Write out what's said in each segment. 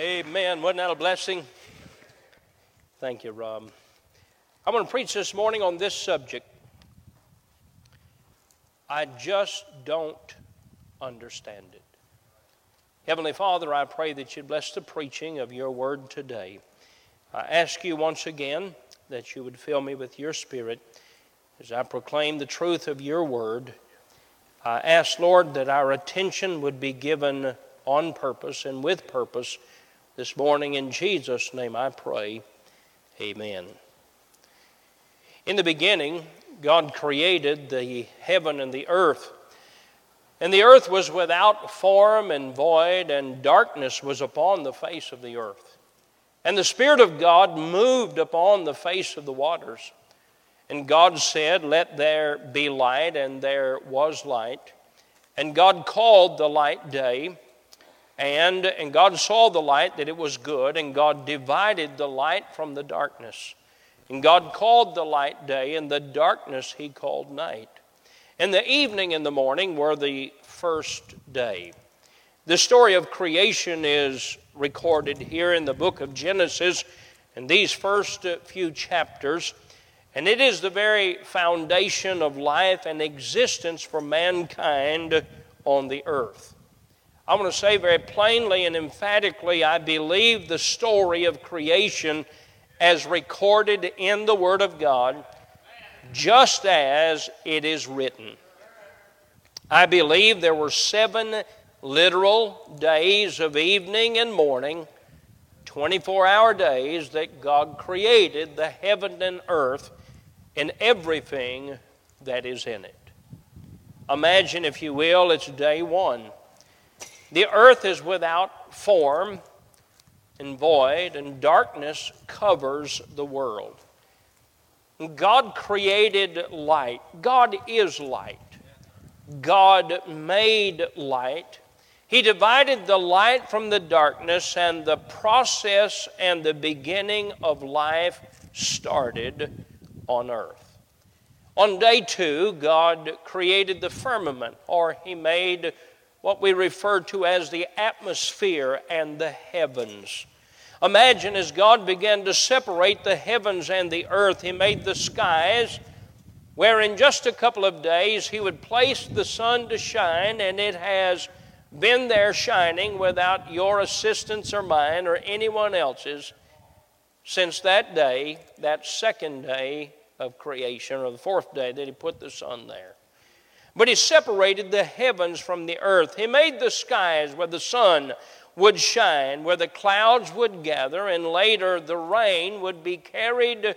Amen. Wasn't that a blessing? Thank you, Rob. I'm going to preach this morning on this subject. I just don't understand it. Heavenly Father, I pray that you bless the preaching of your word today. I ask you once again that you would fill me with your spirit as I proclaim the truth of your word. I ask, Lord, that our attention would be given on purpose and with purpose this morning. In Jesus' name I pray. Amen. In the beginning, God created the heaven and the earth. And the earth was without form and void, and darkness was upon the face of the earth. And the Spirit of God moved upon the face of the waters. And God said, Let there be light, and there was light. And God called the light day. And, and God saw the light that it was good, and God divided the light from the darkness. And God called the light day, and the darkness he called night. And the evening and the morning were the first day. The story of creation is recorded here in the book of Genesis in these first few chapters. And it is the very foundation of life and existence for mankind on the earth. I want to say very plainly and emphatically I believe the story of creation as recorded in the Word of God, just as it is written. I believe there were seven literal days of evening and morning, 24 hour days that God created the heaven and earth and everything that is in it. Imagine, if you will, it's day one. The earth is without form and void, and darkness covers the world. God created light. God is light. God made light. He divided the light from the darkness, and the process and the beginning of life started on earth. On day two, God created the firmament, or He made what we refer to as the atmosphere and the heavens. Imagine as God began to separate the heavens and the earth, He made the skies, where in just a couple of days He would place the sun to shine, and it has been there shining without your assistance or mine or anyone else's since that day, that second day of creation, or the fourth day that He put the sun there. But he separated the heavens from the earth. He made the skies where the sun would shine, where the clouds would gather, and later the rain would be carried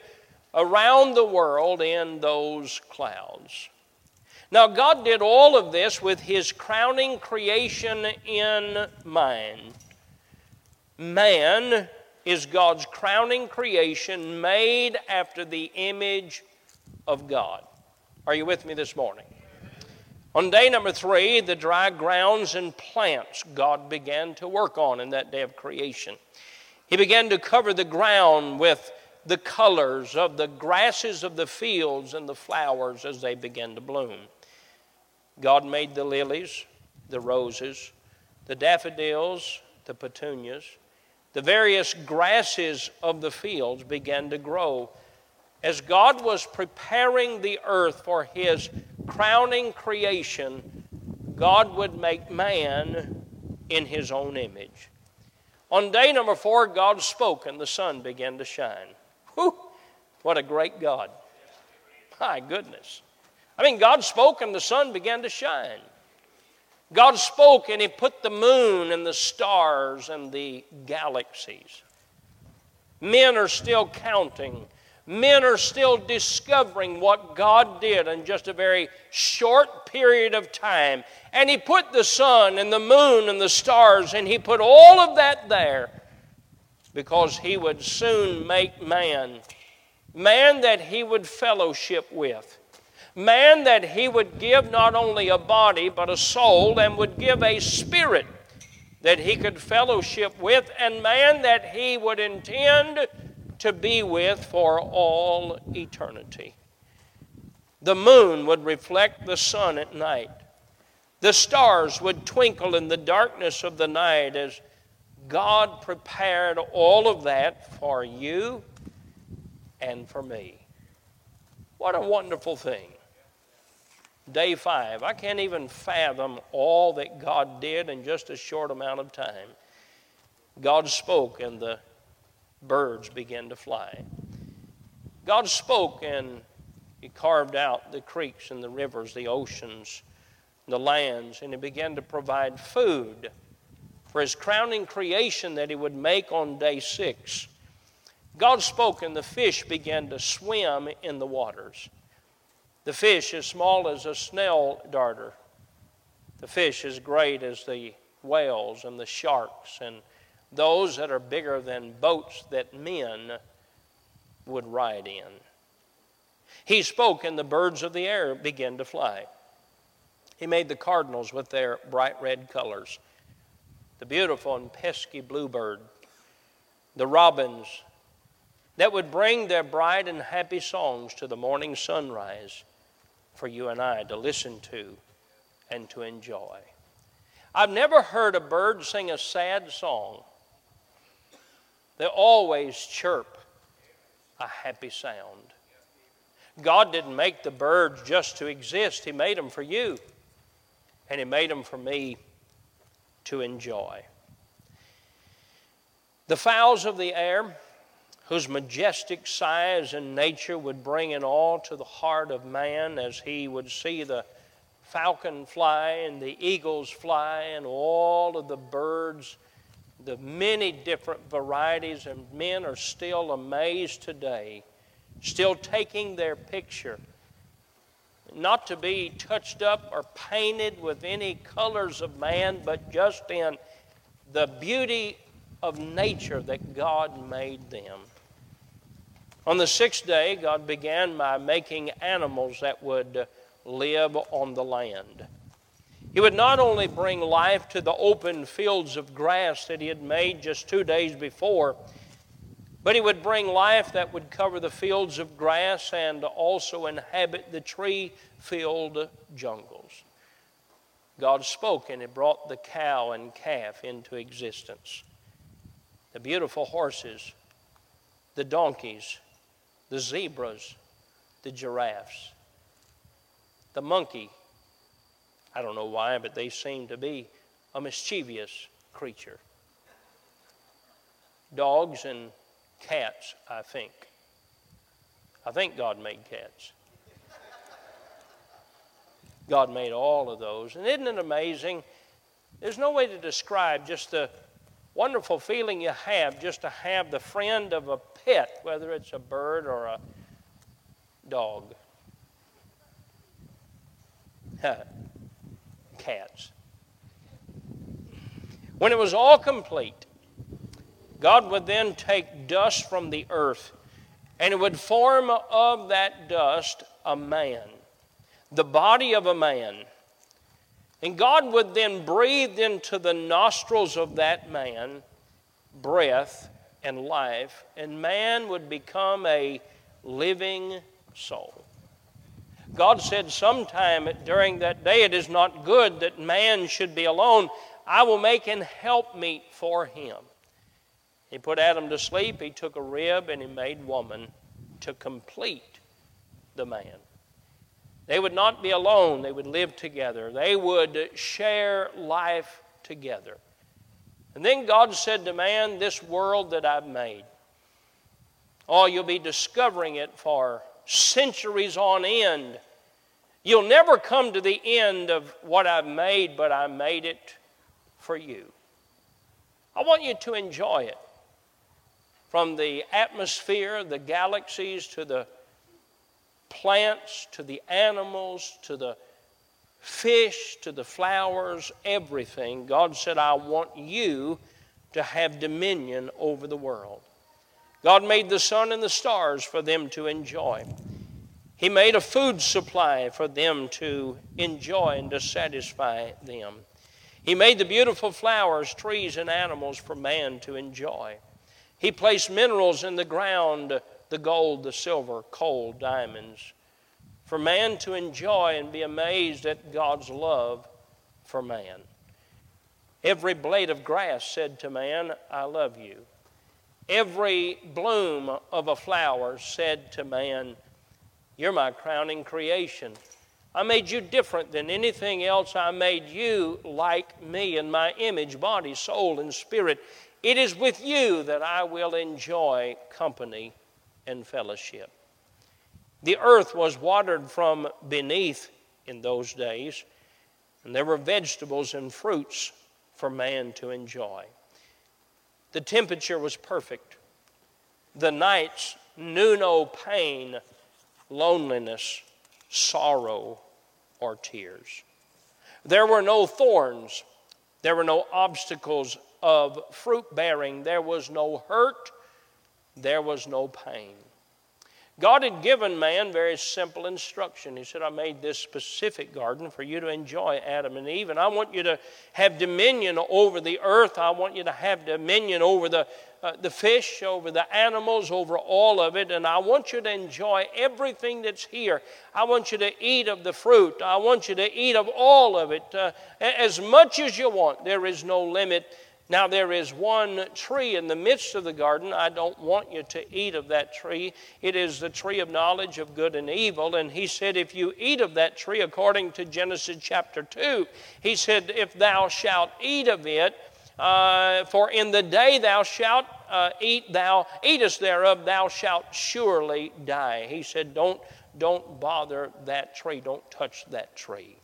around the world in those clouds. Now, God did all of this with his crowning creation in mind. Man is God's crowning creation made after the image of God. Are you with me this morning? On day number three, the dry grounds and plants God began to work on in that day of creation. He began to cover the ground with the colors of the grasses of the fields and the flowers as they began to bloom. God made the lilies, the roses, the daffodils, the petunias. The various grasses of the fields began to grow as God was preparing the earth for his crowning creation, God would make man in his own image. On day number four, God spoke and the sun began to shine. Whew, what a great God. My goodness. I mean, God spoke and the sun began to shine. God spoke and He put the moon and the stars and the galaxies. Men are still counting Men are still discovering what God did in just a very short period of time. And He put the sun and the moon and the stars, and He put all of that there because He would soon make man. Man that He would fellowship with. Man that He would give not only a body, but a soul, and would give a spirit that He could fellowship with, and man that He would intend to be with for all eternity. The moon would reflect the sun at night. The stars would twinkle in the darkness of the night as God prepared all of that for you and for me. What a wonderful thing. Day five. I can't even fathom all that God did in just a short amount of time. God spoke and the birds began to fly. God spoke and He carved out the creeks and the rivers, the oceans, the lands, and He began to provide food for His crowning creation that He would make on day six. God spoke and the fish began to swim in the waters. The fish as small as a snail darter. The fish as great as the whales and the sharks and those that are bigger than boats that men would ride in. He spoke, and the birds of the air began to fly. He made the cardinals with their bright red colors, the beautiful and pesky bluebird, the robins that would bring their bright and happy songs to the morning sunrise for you and I to listen to and to enjoy. I've never heard a bird sing a sad song they always chirp a happy sound. God didn't make the birds just to exist, He made them for you, and He made them for me to enjoy. The fowls of the air, whose majestic size and nature would bring an awe to the heart of man as he would see the falcon fly and the eagles fly and all of the birds the many different varieties, and men are still amazed today, still taking their picture. Not to be touched up or painted with any colors of man, but just in the beauty of nature that God made them. On the sixth day, God began by making animals that would live on the land. He would not only bring life to the open fields of grass that he had made just two days before, but he would bring life that would cover the fields of grass and also inhabit the tree filled jungles. God spoke and he brought the cow and calf into existence. The beautiful horses, the donkeys, the zebras, the giraffes, the monkey I don't know why, but they seem to be a mischievous creature. Dogs and cats, I think. I think God made cats. God made all of those. And isn't it amazing? There's no way to describe just the wonderful feeling you have just to have the friend of a pet, whether it's a bird or a dog cats. When it was all complete, God would then take dust from the earth and it would form of that dust a man, the body of a man. And God would then breathe into the nostrils of that man breath and life, and man would become a living soul. God said sometime during that day, It is not good that man should be alone. I will make an helpmeet for him. He put Adam to sleep. He took a rib and he made woman to complete the man. They would not be alone, they would live together, they would share life together. And then God said to man, This world that I've made, oh, you'll be discovering it for centuries on end. You'll never come to the end of what I've made, but I made it for you. I want you to enjoy it. From the atmosphere, the galaxies, to the plants, to the animals, to the fish, to the flowers, everything. God said, I want you to have dominion over the world. God made the sun and the stars for them to enjoy. He made a food supply for them to enjoy and to satisfy them. He made the beautiful flowers, trees, and animals for man to enjoy. He placed minerals in the ground the gold, the silver, coal, diamonds for man to enjoy and be amazed at God's love for man. Every blade of grass said to man, I love you. Every bloom of a flower said to man, You're my crowning creation. I made you different than anything else. I made you like me in my image, body, soul, and spirit. It is with you that I will enjoy company and fellowship. The earth was watered from beneath in those days, and there were vegetables and fruits for man to enjoy. The temperature was perfect. The nights knew no pain, loneliness, sorrow, or tears. There were no thorns. There were no obstacles of fruit bearing. There was no hurt. There was no pain. God had given man very simple instruction. He said, I made this specific garden for you to enjoy, Adam and Eve, and I want you to have dominion over the earth. I want you to have dominion over the, uh, the fish, over the animals, over all of it, and I want you to enjoy everything that's here. I want you to eat of the fruit. I want you to eat of all of it uh, as much as you want. There is no limit now, there is one tree in the midst of the garden. I don't want you to eat of that tree. It is the tree of knowledge of good and evil. And he said, If you eat of that tree, according to Genesis chapter 2, he said, If thou shalt eat of it, uh, for in the day thou shalt uh, eat, thou eatest thereof, thou shalt surely die. He said, Don't, don't bother that tree, don't touch that tree.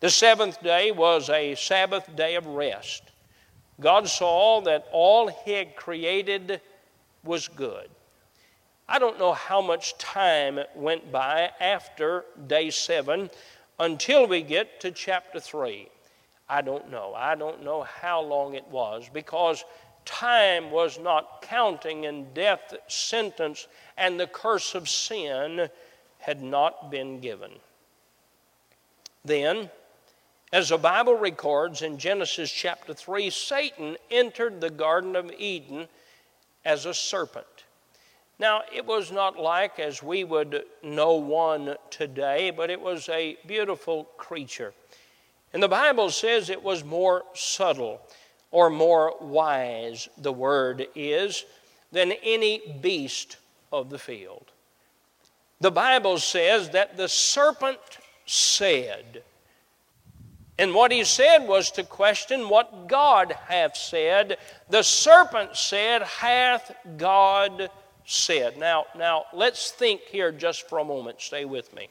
The seventh day was a Sabbath day of rest. God saw that all He had created was good. I don't know how much time went by after day seven until we get to chapter three. I don't know. I don't know how long it was because time was not counting and death sentence and the curse of sin had not been given. Then, as the Bible records in Genesis chapter 3, Satan entered the Garden of Eden as a serpent. Now, it was not like as we would know one today, but it was a beautiful creature. And the Bible says it was more subtle or more wise, the word is, than any beast of the field. The Bible says that the serpent said, and what he said was to question what God hath said. The serpent said, Hath God said? Now, now let's think here just for a moment. Stay with me.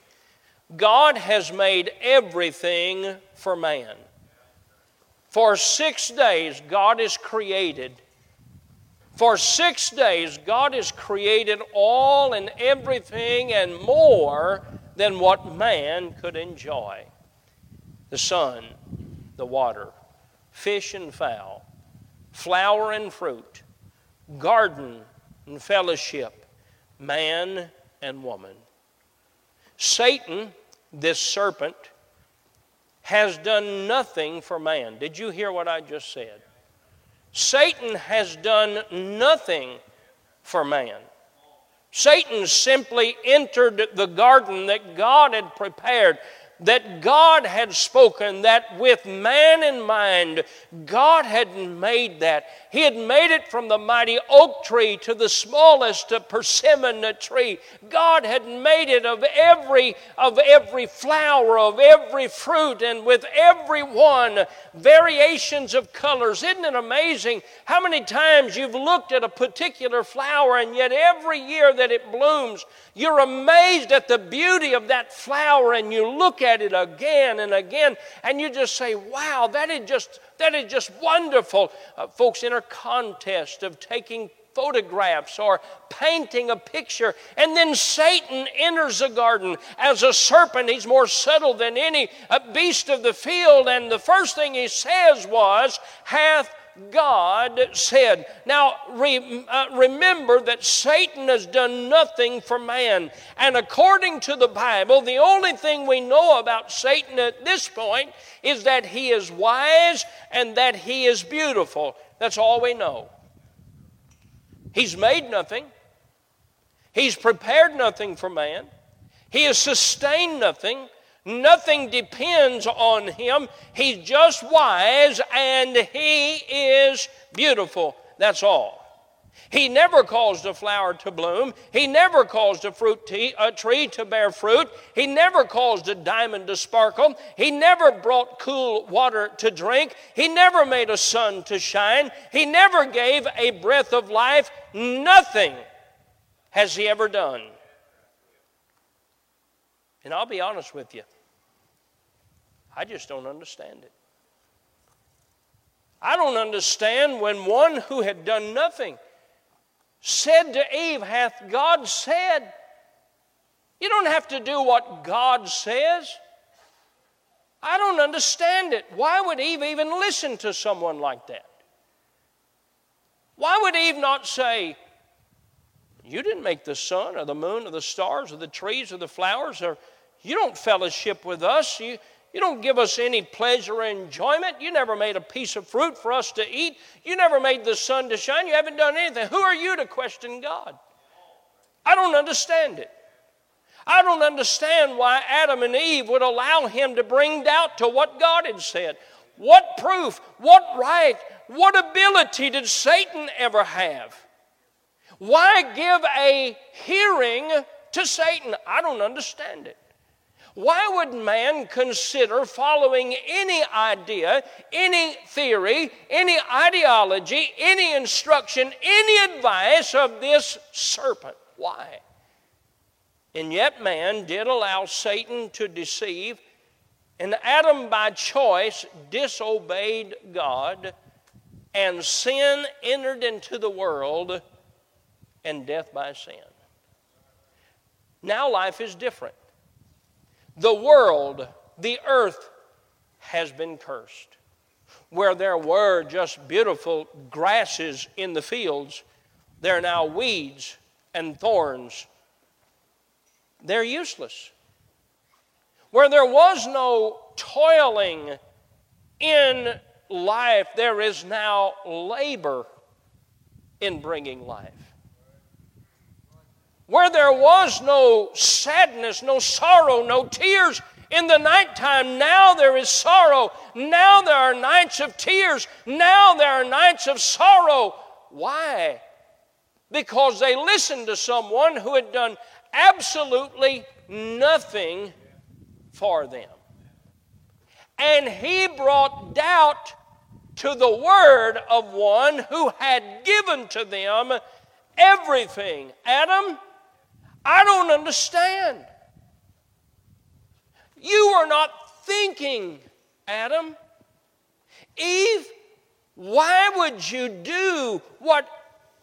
God has made everything for man. For six days, God has created. For six days, God has created all and everything and more than what man could enjoy the sun, the water, fish and fowl, flower and fruit, garden and fellowship, man and woman. Satan, this serpent, has done nothing for man. Did you hear what I just said? Satan has done nothing for man. Satan simply entered the garden that God had prepared that God had spoken, that with man in mind, God had made that. He had made it from the mighty oak tree to the smallest persimmon tree. God had made it of every, of every flower, of every fruit, and with every one variations of colors. Isn't it amazing how many times you've looked at a particular flower and yet every year that it blooms, you're amazed at the beauty of that flower and you look at it again and again and you just say, wow, that is just, that is just wonderful. Uh, folks, in a contest of taking photographs or painting a picture. And then Satan enters the garden as a serpent. He's more subtle than any beast of the field. And the first thing he says was, Hath God said. Now, re, uh, remember that Satan has done nothing for man. And according to the Bible, the only thing we know about Satan at this point is that he is wise and that he is beautiful. That's all we know. He's made nothing, he's prepared nothing for man, he has sustained nothing. Nothing depends on him. He's just wise and he is beautiful. That's all. He never caused a flower to bloom. He never caused a fruit tea, a tree to bear fruit. He never caused a diamond to sparkle. He never brought cool water to drink. He never made a sun to shine. He never gave a breath of life. Nothing has he ever done. And I'll be honest with you, I just don't understand it. I don't understand when one who had done nothing said to Eve, Hath God said? You don't have to do what God says. I don't understand it. Why would Eve even listen to someone like that? Why would Eve not say, You didn't make the sun or the moon or the stars or the trees or the flowers, or you don't fellowship with us. You, you don't give us any pleasure or enjoyment. You never made a piece of fruit for us to eat. You never made the sun to shine. You haven't done anything. Who are you to question God? I don't understand it. I don't understand why Adam and Eve would allow him to bring doubt to what God had said. What proof, what right, what ability did Satan ever have? Why give a hearing to Satan? I don't understand it. Why would man consider following any idea, any theory, any ideology, any instruction, any advice of this serpent? Why? And yet, man did allow Satan to deceive, and Adam, by choice, disobeyed God, and sin entered into the world, and death by sin. Now, life is different. The world, the earth, has been cursed. Where there were just beautiful grasses in the fields, there are now weeds and thorns. They're useless. Where there was no toiling in life, there is now labor in bringing life. Where there was no sadness, no sorrow, no tears in the nighttime, now there is sorrow. Now there are nights of tears. Now there are nights of sorrow. Why? Because they listened to someone who had done absolutely nothing for them. And he brought doubt to the word of one who had given to them everything. Adam, I don't understand. You are not thinking, Adam. Eve, why would you do what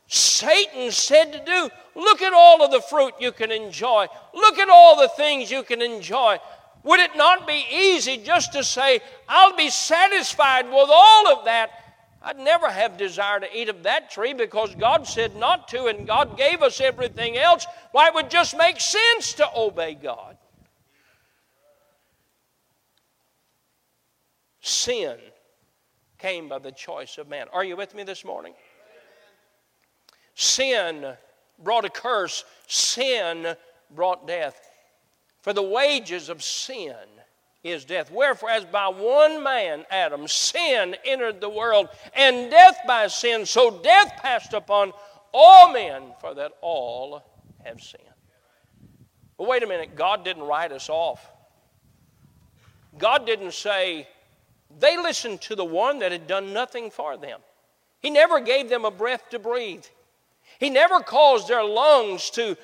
Satan said to do? Look at all of the fruit you can enjoy. Look at all the things you can enjoy. Would it not be easy just to say, I'll be satisfied with all of that I'd never have desire to eat of that tree because God said not to, and God gave us everything else. Why, it would just make sense to obey God. Sin came by the choice of man. Are you with me this morning? Sin brought a curse, sin brought death. For the wages of sin is death. Wherefore, as by one man, Adam, sin entered the world, and death by sin, so death passed upon all men, for that all have sinned. But wait a minute, God didn't write us off. God didn't say, they listened to the one that had done nothing for them. He never gave them a breath to breathe. He never caused their lungs to,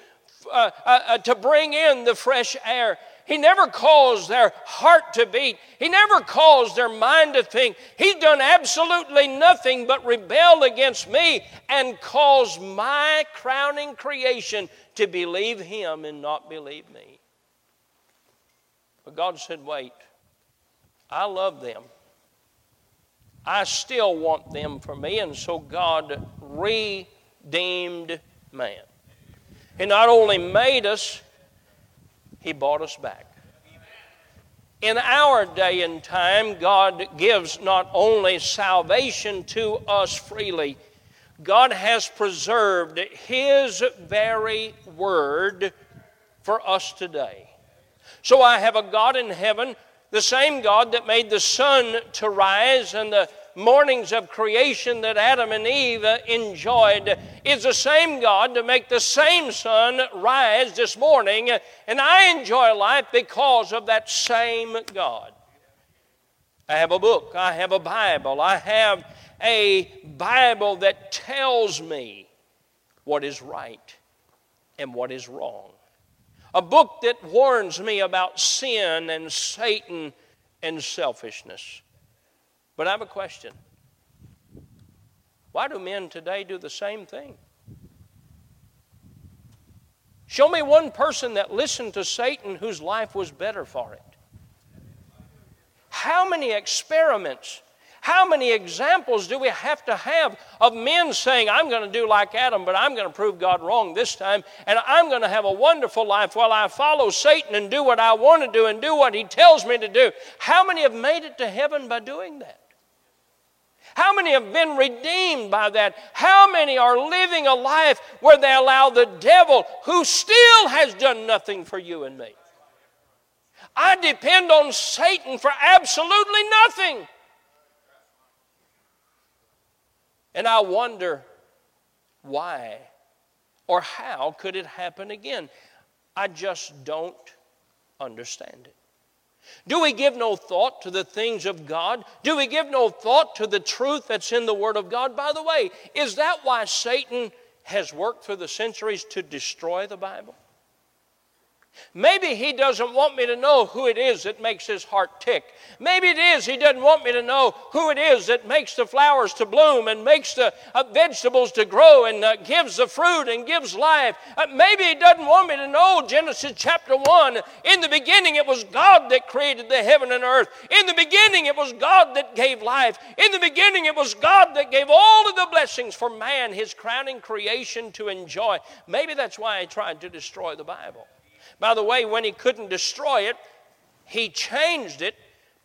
uh, uh, uh, to bring in the fresh air. He never caused their heart to beat. He never caused their mind to think. He's done absolutely nothing but rebel against me and cause my crowning creation to believe Him and not believe me. But God said, wait, I love them. I still want them for me. And so God redeemed man. He not only made us, he bought us back. In our day and time, God gives not only salvation to us freely, God has preserved His very word for us today. So I have a God in heaven, the same God that made the sun to rise and the mornings of creation that Adam and Eve uh, enjoyed is the same God to make the same sun rise this morning. And I enjoy life because of that same God. I have a book, I have a Bible, I have a Bible that tells me what is right and what is wrong. A book that warns me about sin and Satan and selfishness. But I have a question. Why do men today do the same thing? Show me one person that listened to Satan whose life was better for it. How many experiments, how many examples do we have to have of men saying, I'm going to do like Adam, but I'm going to prove God wrong this time, and I'm going to have a wonderful life while I follow Satan and do what I want to do and do what he tells me to do? How many have made it to heaven by doing that? How many have been redeemed by that? How many are living a life where they allow the devil, who still has done nothing for you and me? I depend on Satan for absolutely nothing. And I wonder why or how could it happen again? I just don't understand it. Do we give no thought to the things of God? Do we give no thought to the truth that's in the Word of God? By the way, is that why Satan has worked through the centuries to destroy the Bible? Maybe he doesn't want me to know who it is that makes his heart tick. Maybe it is he doesn't want me to know who it is that makes the flowers to bloom and makes the uh, vegetables to grow and uh, gives the fruit and gives life. Uh, maybe he doesn't want me to know Genesis chapter 1. In the beginning, it was God that created the heaven and earth. In the beginning, it was God that gave life. In the beginning, it was God that gave all of the blessings for man, his crowning creation, to enjoy. Maybe that's why he tried to destroy the Bible. By the way, when he couldn't destroy it, he changed it,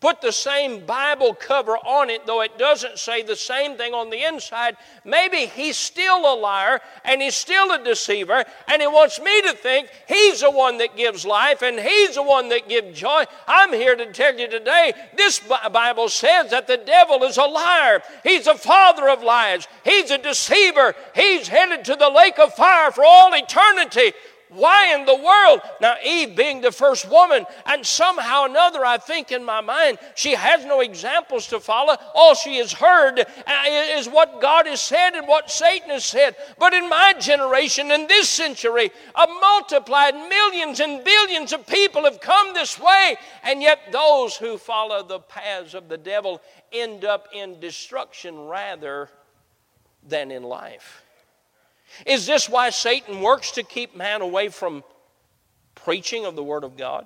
put the same Bible cover on it, though it doesn't say the same thing on the inside. Maybe he's still a liar and he's still a deceiver, and he wants me to think he's the one that gives life and he's the one that gives joy. I'm here to tell you today this Bible says that the devil is a liar, he's a father of lies, he's a deceiver, he's headed to the lake of fire for all eternity. Why in the world? Now, Eve being the first woman, and somehow another, I think in my mind, she has no examples to follow. All she has heard uh, is what God has said and what Satan has said. But in my generation, in this century, a multiplied millions and billions of people have come this way, and yet those who follow the paths of the devil end up in destruction rather than in life. Is this why Satan works to keep man away from preaching of the Word of God?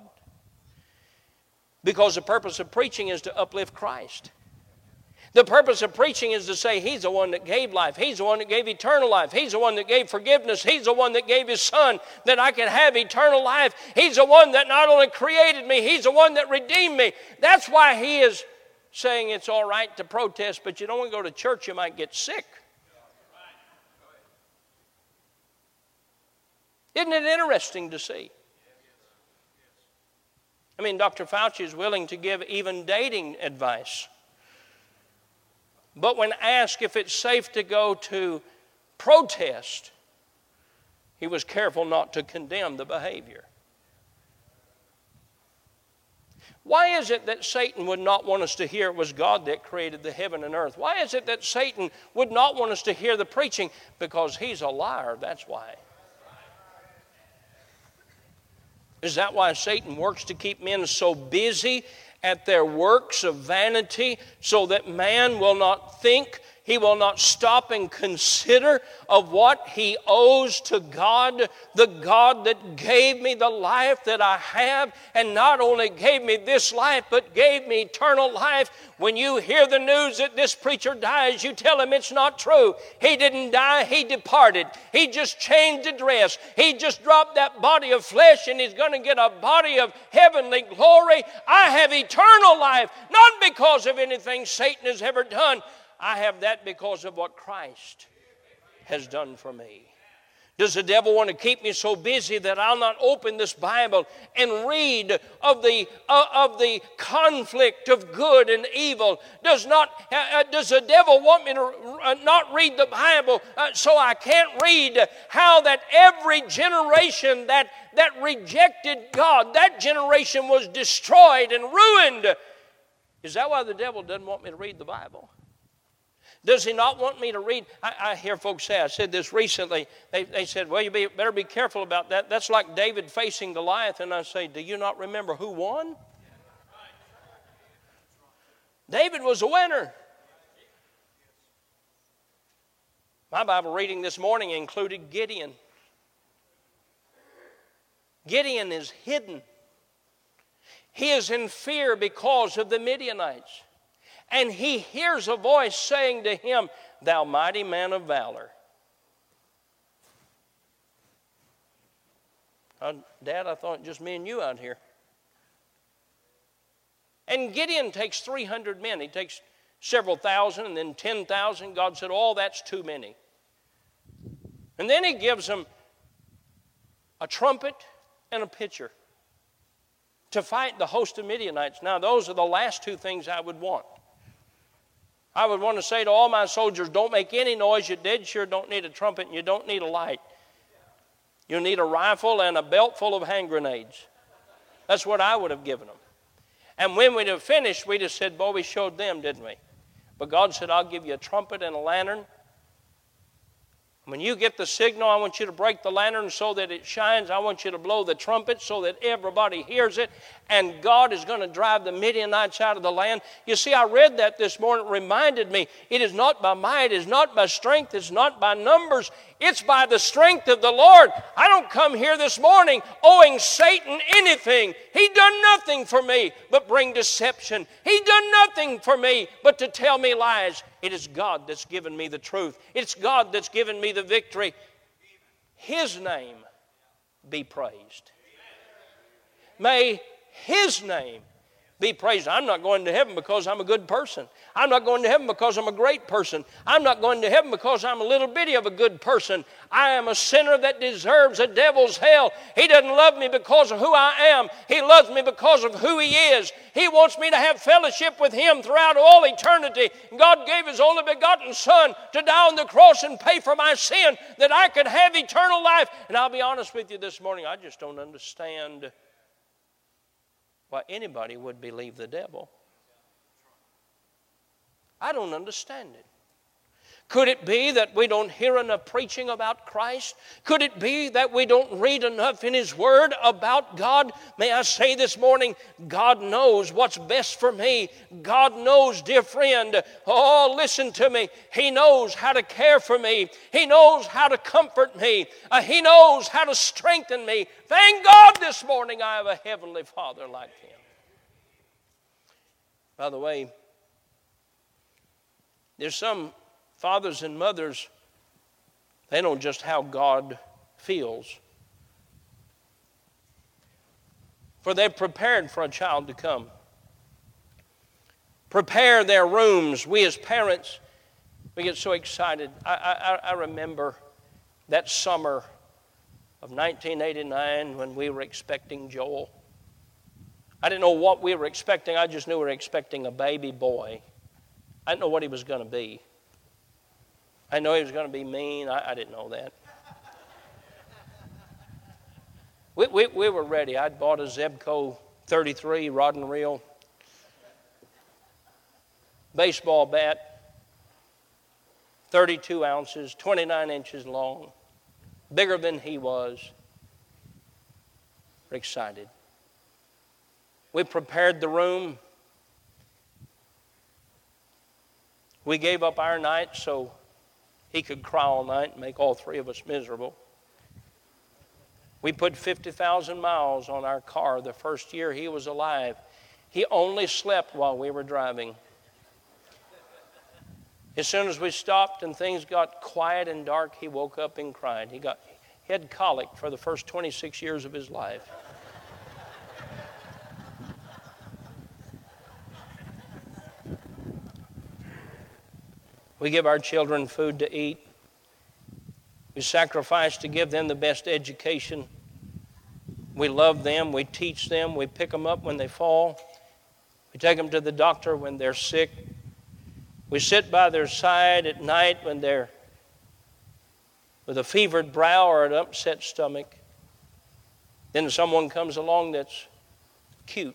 Because the purpose of preaching is to uplift Christ. The purpose of preaching is to say, He's the one that gave life. He's the one that gave eternal life. He's the one that gave forgiveness. He's the one that gave His Son that I can have eternal life. He's the one that not only created me, He's the one that redeemed me. That's why He is saying it's all right to protest, but you don't want to go to church, you might get sick. Isn't it interesting to see? I mean, Dr. Fauci is willing to give even dating advice. But when asked if it's safe to go to protest, he was careful not to condemn the behavior. Why is it that Satan would not want us to hear it was God that created the heaven and earth? Why is it that Satan would not want us to hear the preaching? Because he's a liar, that's why. Is that why Satan works to keep men so busy at their works of vanity so that man will not think he will not stop and consider of what he owes to God, the God that gave me the life that I have, and not only gave me this life, but gave me eternal life. When you hear the news that this preacher dies, you tell him it's not true. He didn't die, he departed. He just changed address. He just dropped that body of flesh and he's going to get a body of heavenly glory. I have eternal life, not because of anything Satan has ever done, I have that because of what Christ has done for me. Does the devil want to keep me so busy that I'll not open this Bible and read of the, uh, of the conflict of good and evil? Does, not, uh, uh does the devil want me to uh, not read the Bible uh, so I can't read how that every generation that, that rejected God, that generation was destroyed and ruined? Is that why the devil doesn't want me to read the Bible? Does he not want me to read? I, I hear folks say, I said this recently. They, they said, Well, you be, better be careful about that. That's like David facing Goliath. And I say, Do you not remember who won? David was a winner. My Bible reading this morning included Gideon. Gideon is hidden. He is in fear because of the Midianites and he hears a voice saying to him, Thou mighty man of valor. Uh, Dad, I thought just me and you out here. And Gideon takes 300 men. He takes several thousand and then 10,000. God said, Oh, that's too many. And then he gives them a trumpet and a pitcher to fight the host of Midianites. Now, those are the last two things I would want. I would want to say to all my soldiers, don't make any noise. You dead sure don't need a trumpet and you don't need a light. You need a rifle and a belt full of hand grenades. That's what I would have given them. And when we'd have finished, we'd have said, Boy, we showed them, didn't we? But God said, I'll give you a trumpet and a lantern when you get the signal, I want you to break the lantern so that it shines. I want you to blow the trumpet so that everybody hears it. And God is going to drive the Midianites out of the land. You see, I read that this morning. It reminded me it is not by might, it is not by strength, it's not by numbers, it's by the strength of the Lord. I don't come here this morning owing Satan anything. He done nothing for me but bring deception. He done nothing for me but to tell me lies. It is God that's given me the truth. It's God that's given me the victory. His name be praised. May His name be praised. I'm not going to heaven because I'm a good person. I'm not going to heaven because I'm a great person. I'm not going to heaven because I'm a little bitty of a good person. I am a sinner that deserves a devil's hell. He doesn't love me because of who I am, He loves me because of who He is. He wants me to have fellowship with Him throughout all eternity. God gave His only begotten Son to die on the cross and pay for my sin that I could have eternal life. And I'll be honest with you this morning, I just don't understand why anybody would believe the devil. I don't understand it. Could it be that we don't hear enough preaching about Christ? Could it be that we don't read enough in His Word about God? May I say this morning, God knows what's best for me. God knows, dear friend. Oh, listen to me. He knows how to care for me, He knows how to comfort me, uh, He knows how to strengthen me. Thank God this morning I have a Heavenly Father like Him. By the way, there's some fathers and mothers, they know just how God feels. For they've prepared for a child to come. Prepare their rooms. We as parents, we get so excited. I, I, I remember that summer of 1989 when we were expecting Joel. I didn't know what we were expecting, I just knew we were expecting a baby boy. I didn't know what he was going to be. I know he was going to be mean. I, I didn't know that. we, we, we were ready. I'd bought a Zebco 33 rod and reel, baseball bat, 32 ounces, 29 inches long, bigger than he was. We're excited. We prepared the room. We gave up our night so he could cry all night and make all three of us miserable. We put 50,000 miles on our car the first year he was alive. He only slept while we were driving. As soon as we stopped and things got quiet and dark, he woke up and cried. He got head colic for the first 26 years of his life. We give our children food to eat. We sacrifice to give them the best education. We love them. We teach them. We pick them up when they fall. We take them to the doctor when they're sick. We sit by their side at night when they're with a fevered brow or an upset stomach. Then someone comes along that's cute.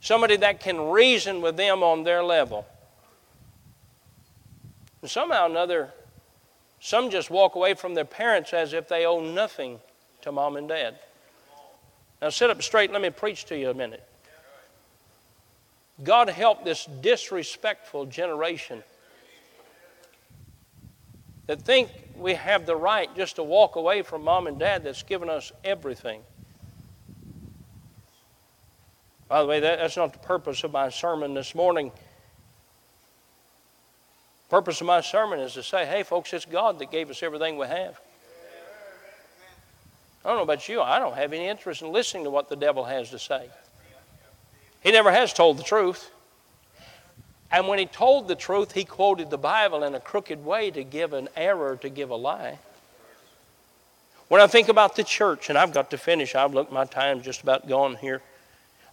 Somebody that can reason with them on their level. And somehow or another, some just walk away from their parents as if they owe nothing to mom and dad. Now sit up straight, let me preach to you a minute. God help this disrespectful generation that think we have the right just to walk away from mom and dad that's given us everything. By the way, that, that's not the purpose of my sermon this morning. Purpose of my sermon is to say, hey, folks, it's God that gave us everything we have. I don't know about you, I don't have any interest in listening to what the devil has to say. He never has told the truth. And when he told the truth, he quoted the Bible in a crooked way to give an error, to give a lie. When I think about the church, and I've got to finish, I've looked, my time's just about gone here.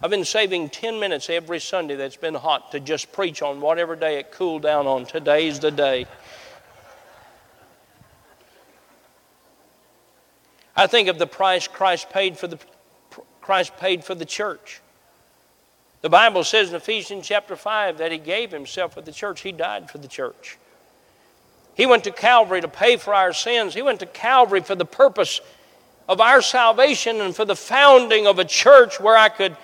I've been saving 10 minutes every Sunday that's been hot to just preach on whatever day it cooled down on. Today's the day. I think of the price Christ paid for the Christ paid for the church. The Bible says in Ephesians chapter 5 that he gave himself for the church. He died for the church. He went to Calvary to pay for our sins. He went to Calvary for the purpose of our salvation and for the founding of a church where I could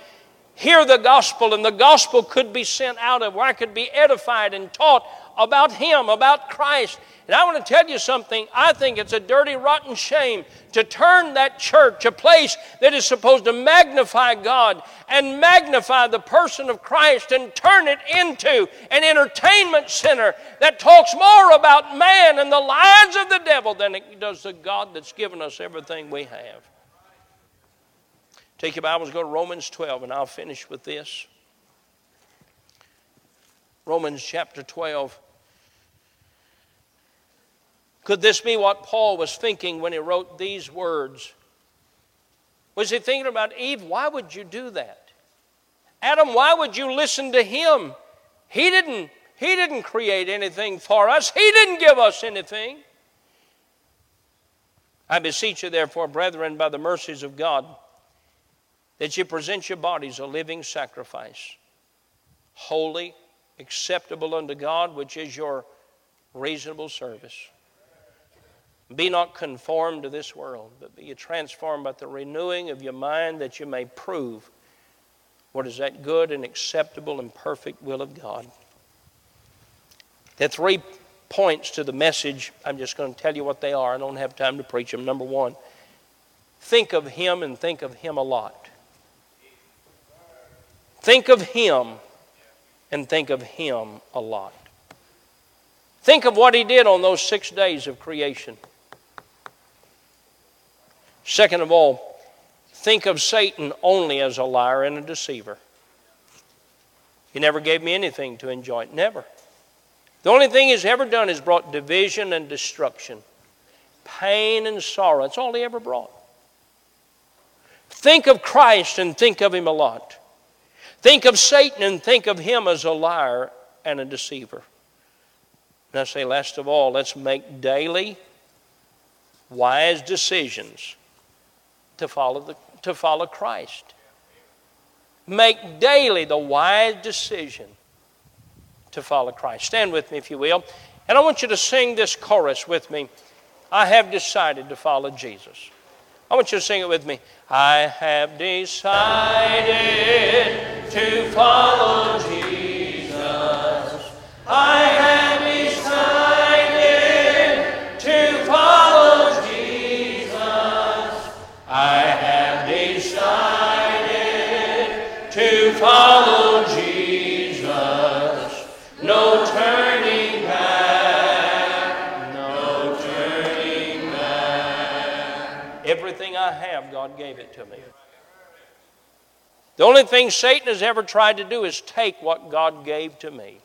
hear the gospel and the gospel could be sent out of, where I could be edified and taught about Him, about Christ. And I want to tell you something. I think it's a dirty, rotten shame to turn that church, a place that is supposed to magnify God and magnify the person of Christ, and turn it into an entertainment center that talks more about man and the lies of the devil than it does the God that's given us everything we have. Take your Bibles, go to Romans 12, and I'll finish with this. Romans chapter 12. Could this be what Paul was thinking when he wrote these words? Was he thinking about Eve? Why would you do that? Adam, why would you listen to him? He didn't, he didn't create anything for us, he didn't give us anything. I beseech you, therefore, brethren, by the mercies of God, that you present your bodies a living sacrifice, holy, acceptable unto God, which is your reasonable service. Be not conformed to this world, but be transformed by the renewing of your mind that you may prove what is that good and acceptable and perfect will of God. There are three points to the message. I'm just going to tell you what they are. I don't have time to preach them. Number one, think of Him and think of Him a lot. Think of Him and think of Him a lot. Think of what He did on those six days of creation. Second of all, think of Satan only as a liar and a deceiver. He never gave me anything to enjoy. Never. The only thing he's ever done is brought division and destruction, pain and sorrow. That's all he ever brought. Think of Christ and think of him a lot. Think of Satan and think of him as a liar and a deceiver. And I say, last of all, let's make daily wise decisions to follow, the, to follow Christ. Make daily the wise decision to follow Christ. Stand with me, if you will. And I want you to sing this chorus with me. I have decided to follow Jesus. I want you to sing it with me. I have decided to follow Jesus. I have decided to follow Jesus. I have decided to follow Jesus. No turning back. No turning back. Everything I have, God gave it to me. The only thing Satan has ever tried to do is take what God gave to me.